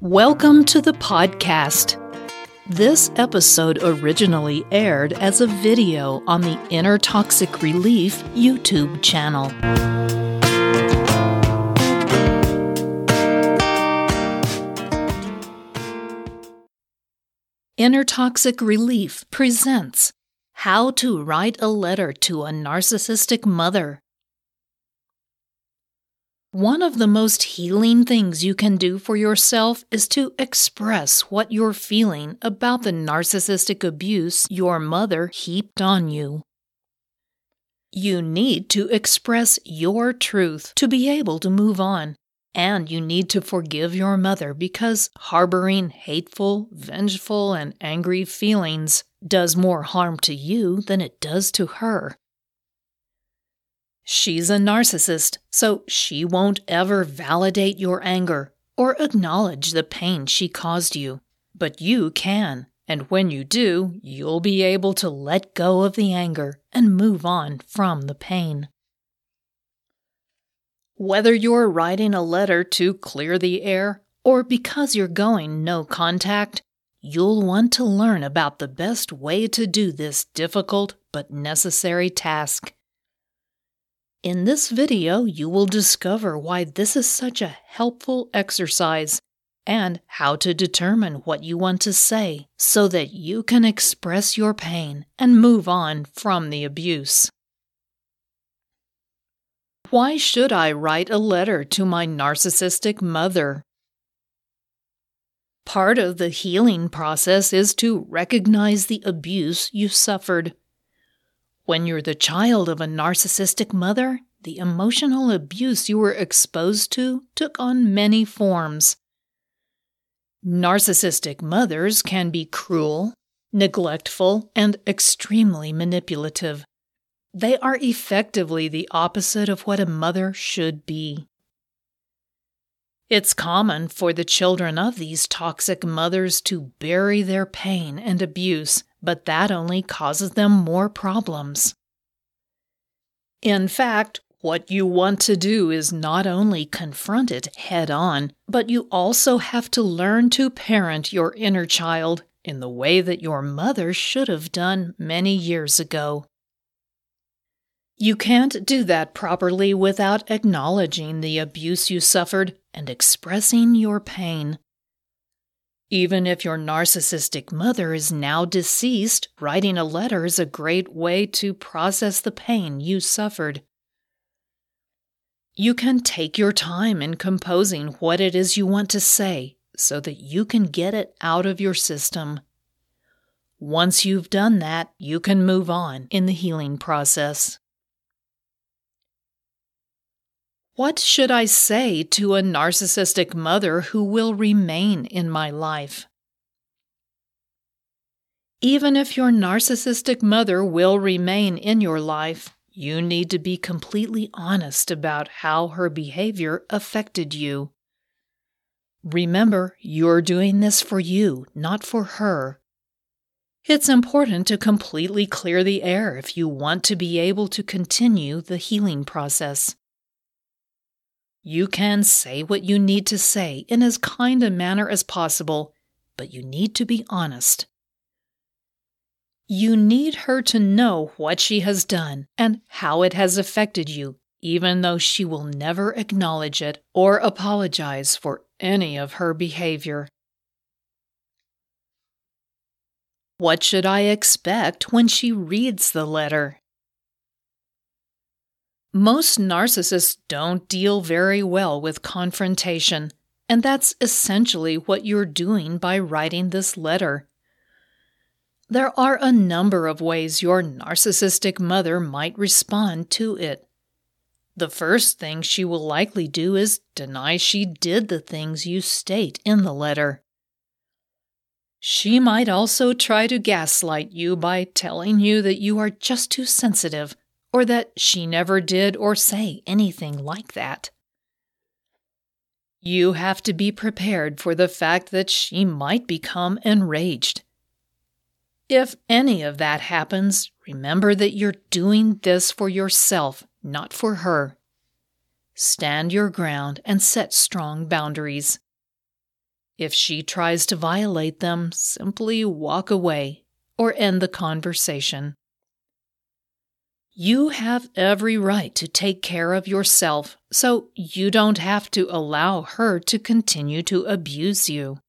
Welcome to the podcast. This episode originally aired as a video on the Inner Toxic Relief YouTube channel. Inner Toxic Relief presents How to Write a Letter to a Narcissistic Mother. One of the most healing things you can do for yourself is to express what you're feeling about the narcissistic abuse your mother heaped on you. You need to express your truth to be able to move on, and you need to forgive your mother because harboring hateful, vengeful, and angry feelings does more harm to you than it does to her. She's a narcissist, so she won't ever validate your anger or acknowledge the pain she caused you. But you can, and when you do, you'll be able to let go of the anger and move on from the pain. Whether you're writing a letter to clear the air or because you're going no contact, you'll want to learn about the best way to do this difficult but necessary task. In this video, you will discover why this is such a helpful exercise and how to determine what you want to say so that you can express your pain and move on from the abuse. Why should I write a letter to my narcissistic mother? Part of the healing process is to recognize the abuse you suffered when you're the child of a narcissistic mother, the emotional abuse you were exposed to took on many forms. Narcissistic mothers can be cruel, neglectful, and extremely manipulative. They are effectively the opposite of what a mother should be. It's common for the children of these toxic mothers to bury their pain and abuse but that only causes them more problems. In fact, what you want to do is not only confront it head on, but you also have to learn to parent your inner child in the way that your mother should have done many years ago. You can't do that properly without acknowledging the abuse you suffered and expressing your pain. Even if your narcissistic mother is now deceased, writing a letter is a great way to process the pain you suffered. You can take your time in composing what it is you want to say so that you can get it out of your system. Once you've done that, you can move on in the healing process. What should I say to a narcissistic mother who will remain in my life? Even if your narcissistic mother will remain in your life, you need to be completely honest about how her behavior affected you. Remember, you're doing this for you, not for her. It's important to completely clear the air if you want to be able to continue the healing process. You can say what you need to say in as kind a manner as possible, but you need to be honest. You need her to know what she has done and how it has affected you, even though she will never acknowledge it or apologize for any of her behavior. What should I expect when she reads the letter? Most narcissists don't deal very well with confrontation, and that's essentially what you're doing by writing this letter. There are a number of ways your narcissistic mother might respond to it. The first thing she will likely do is deny she did the things you state in the letter. She might also try to gaslight you by telling you that you are just too sensitive or that she never did or say anything like that. You have to be prepared for the fact that she might become enraged. If any of that happens, remember that you're doing this for yourself, not for her. Stand your ground and set strong boundaries. If she tries to violate them, simply walk away or end the conversation. You have every right to take care of yourself, so you don't have to allow her to continue to abuse you.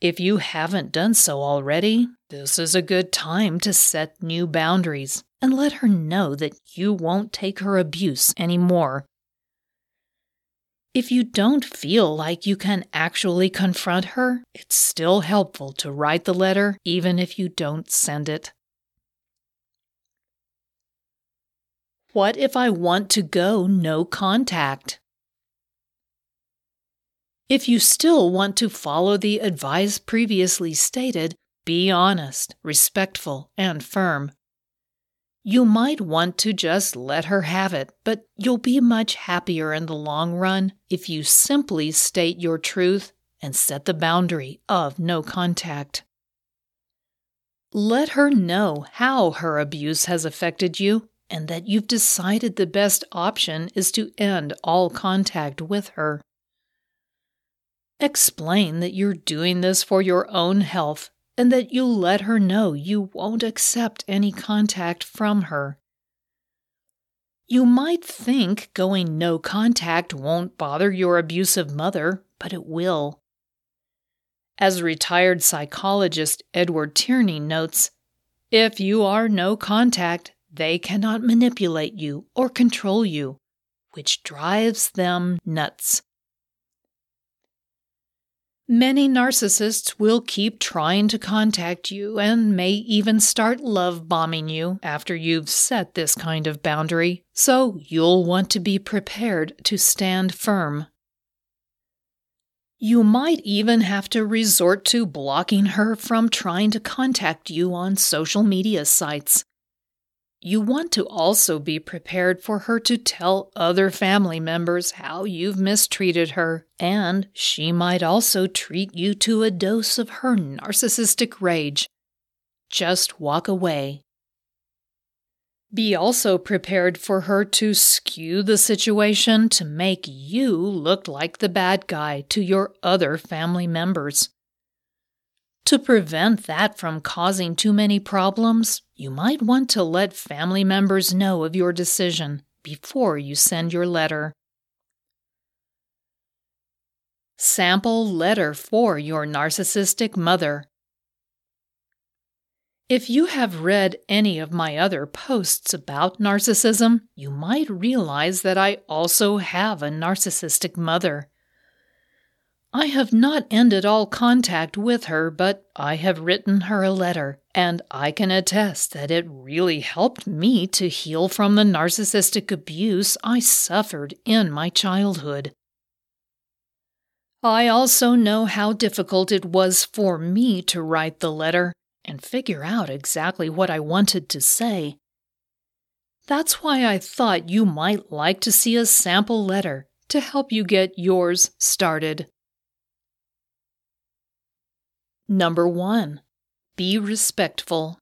If you haven't done so already, this is a good time to set new boundaries and let her know that you won't take her abuse anymore. If you don't feel like you can actually confront her, it's still helpful to write the letter even if you don't send it. What if I want to go no contact? If you still want to follow the advice previously stated, be honest, respectful, and firm. You might want to just let her have it, but you'll be much happier in the long run if you simply state your truth and set the boundary of no contact. Let her know how her abuse has affected you and that you've decided the best option is to end all contact with her. Explain that you're doing this for your own health and that you'll let her know you won't accept any contact from her. You might think going no contact won't bother your abusive mother, but it will. As retired psychologist Edward Tierney notes, if you are no contact, they cannot manipulate you or control you, which drives them nuts. Many narcissists will keep trying to contact you and may even start love bombing you after you've set this kind of boundary, so you'll want to be prepared to stand firm. You might even have to resort to blocking her from trying to contact you on social media sites. You want to also be prepared for her to tell other family members how you've mistreated her, and she might also treat you to a dose of her narcissistic rage. Just walk away. Be also prepared for her to skew the situation to make you look like the bad guy to your other family members. To prevent that from causing too many problems, you might want to let family members know of your decision before you send your letter. Sample letter for your narcissistic mother. If you have read any of my other posts about narcissism, you might realize that I also have a narcissistic mother. I have not ended all contact with her, but I have written her a letter, and I can attest that it really helped me to heal from the narcissistic abuse I suffered in my childhood. I also know how difficult it was for me to write the letter and figure out exactly what I wanted to say. That's why I thought you might like to see a sample letter to help you get yours started. Number one, be respectful.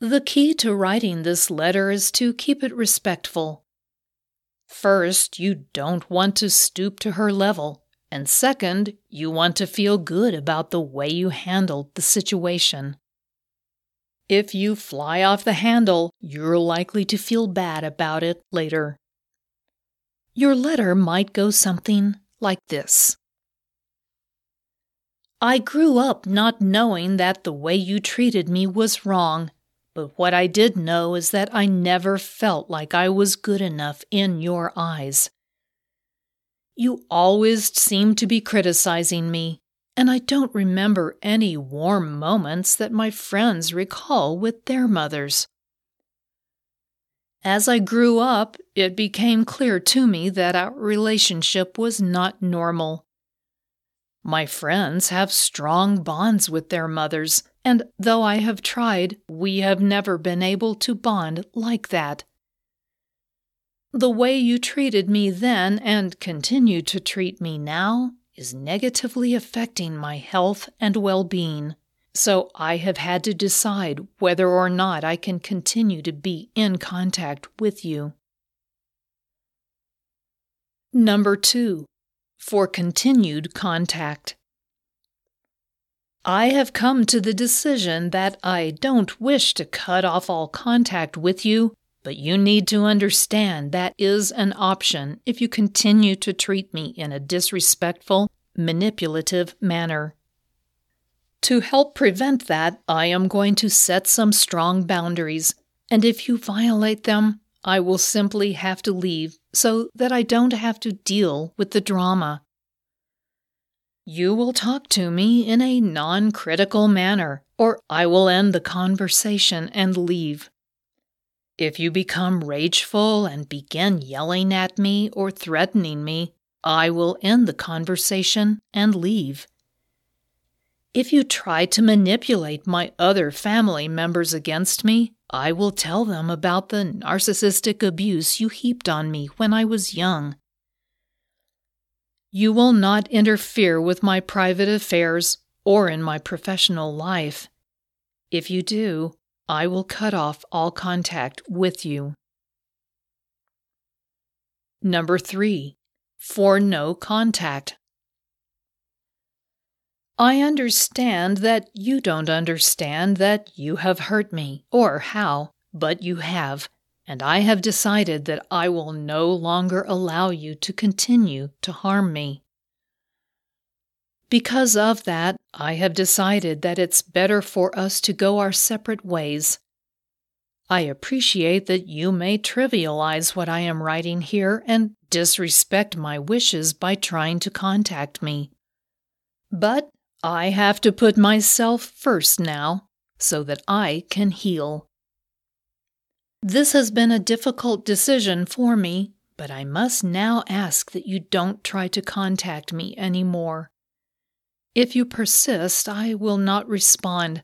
The key to writing this letter is to keep it respectful. First, you don't want to stoop to her level, and second, you want to feel good about the way you handled the situation. If you fly off the handle, you're likely to feel bad about it later. Your letter might go something like this I grew up not knowing that the way you treated me was wrong, but what I did know is that I never felt like I was good enough in your eyes. You always seemed to be criticizing me, and I don't remember any warm moments that my friends recall with their mothers. As I grew up, it became clear to me that our relationship was not normal. My friends have strong bonds with their mothers, and though I have tried, we have never been able to bond like that. The way you treated me then and continue to treat me now is negatively affecting my health and well being, so I have had to decide whether or not I can continue to be in contact with you. Number two, for continued contact. I have come to the decision that I don't wish to cut off all contact with you, but you need to understand that is an option if you continue to treat me in a disrespectful, manipulative manner. To help prevent that, I am going to set some strong boundaries, and if you violate them, I will simply have to leave so that I don't have to deal with the drama. You will talk to me in a non critical manner, or I will end the conversation and leave. If you become rageful and begin yelling at me or threatening me, I will end the conversation and leave. If you try to manipulate my other family members against me, I will tell them about the narcissistic abuse you heaped on me when I was young. You will not interfere with my private affairs or in my professional life. If you do, I will cut off all contact with you. Number three, for no contact. I understand that you don't understand that you have hurt me or how, but you have, and I have decided that I will no longer allow you to continue to harm me. Because of that, I have decided that it's better for us to go our separate ways. I appreciate that you may trivialize what I am writing here and disrespect my wishes by trying to contact me. But I have to put myself first now so that I can heal. This has been a difficult decision for me, but I must now ask that you don't try to contact me anymore. If you persist, I will not respond.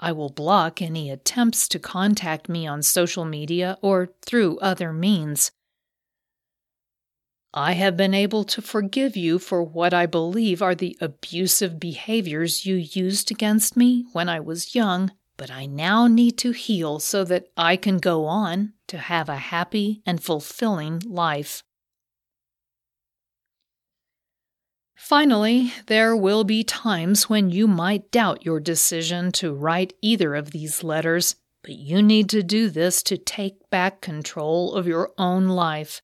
I will block any attempts to contact me on social media or through other means. I have been able to forgive you for what I believe are the abusive behaviors you used against me when I was young, but I now need to heal so that I can go on to have a happy and fulfilling life. Finally, there will be times when you might doubt your decision to write either of these letters, but you need to do this to take back control of your own life.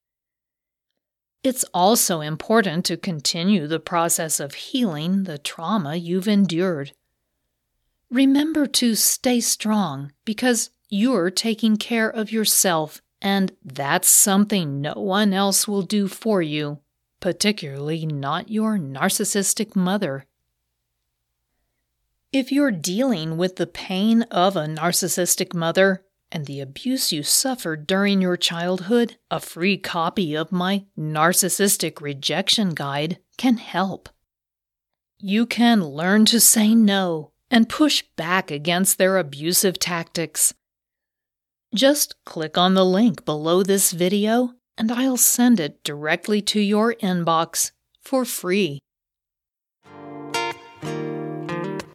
It's also important to continue the process of healing the trauma you've endured. Remember to stay strong because you're taking care of yourself, and that's something no one else will do for you, particularly not your narcissistic mother. If you're dealing with the pain of a narcissistic mother, and the abuse you suffered during your childhood, a free copy of my Narcissistic Rejection Guide can help. You can learn to say no and push back against their abusive tactics. Just click on the link below this video and I'll send it directly to your inbox for free.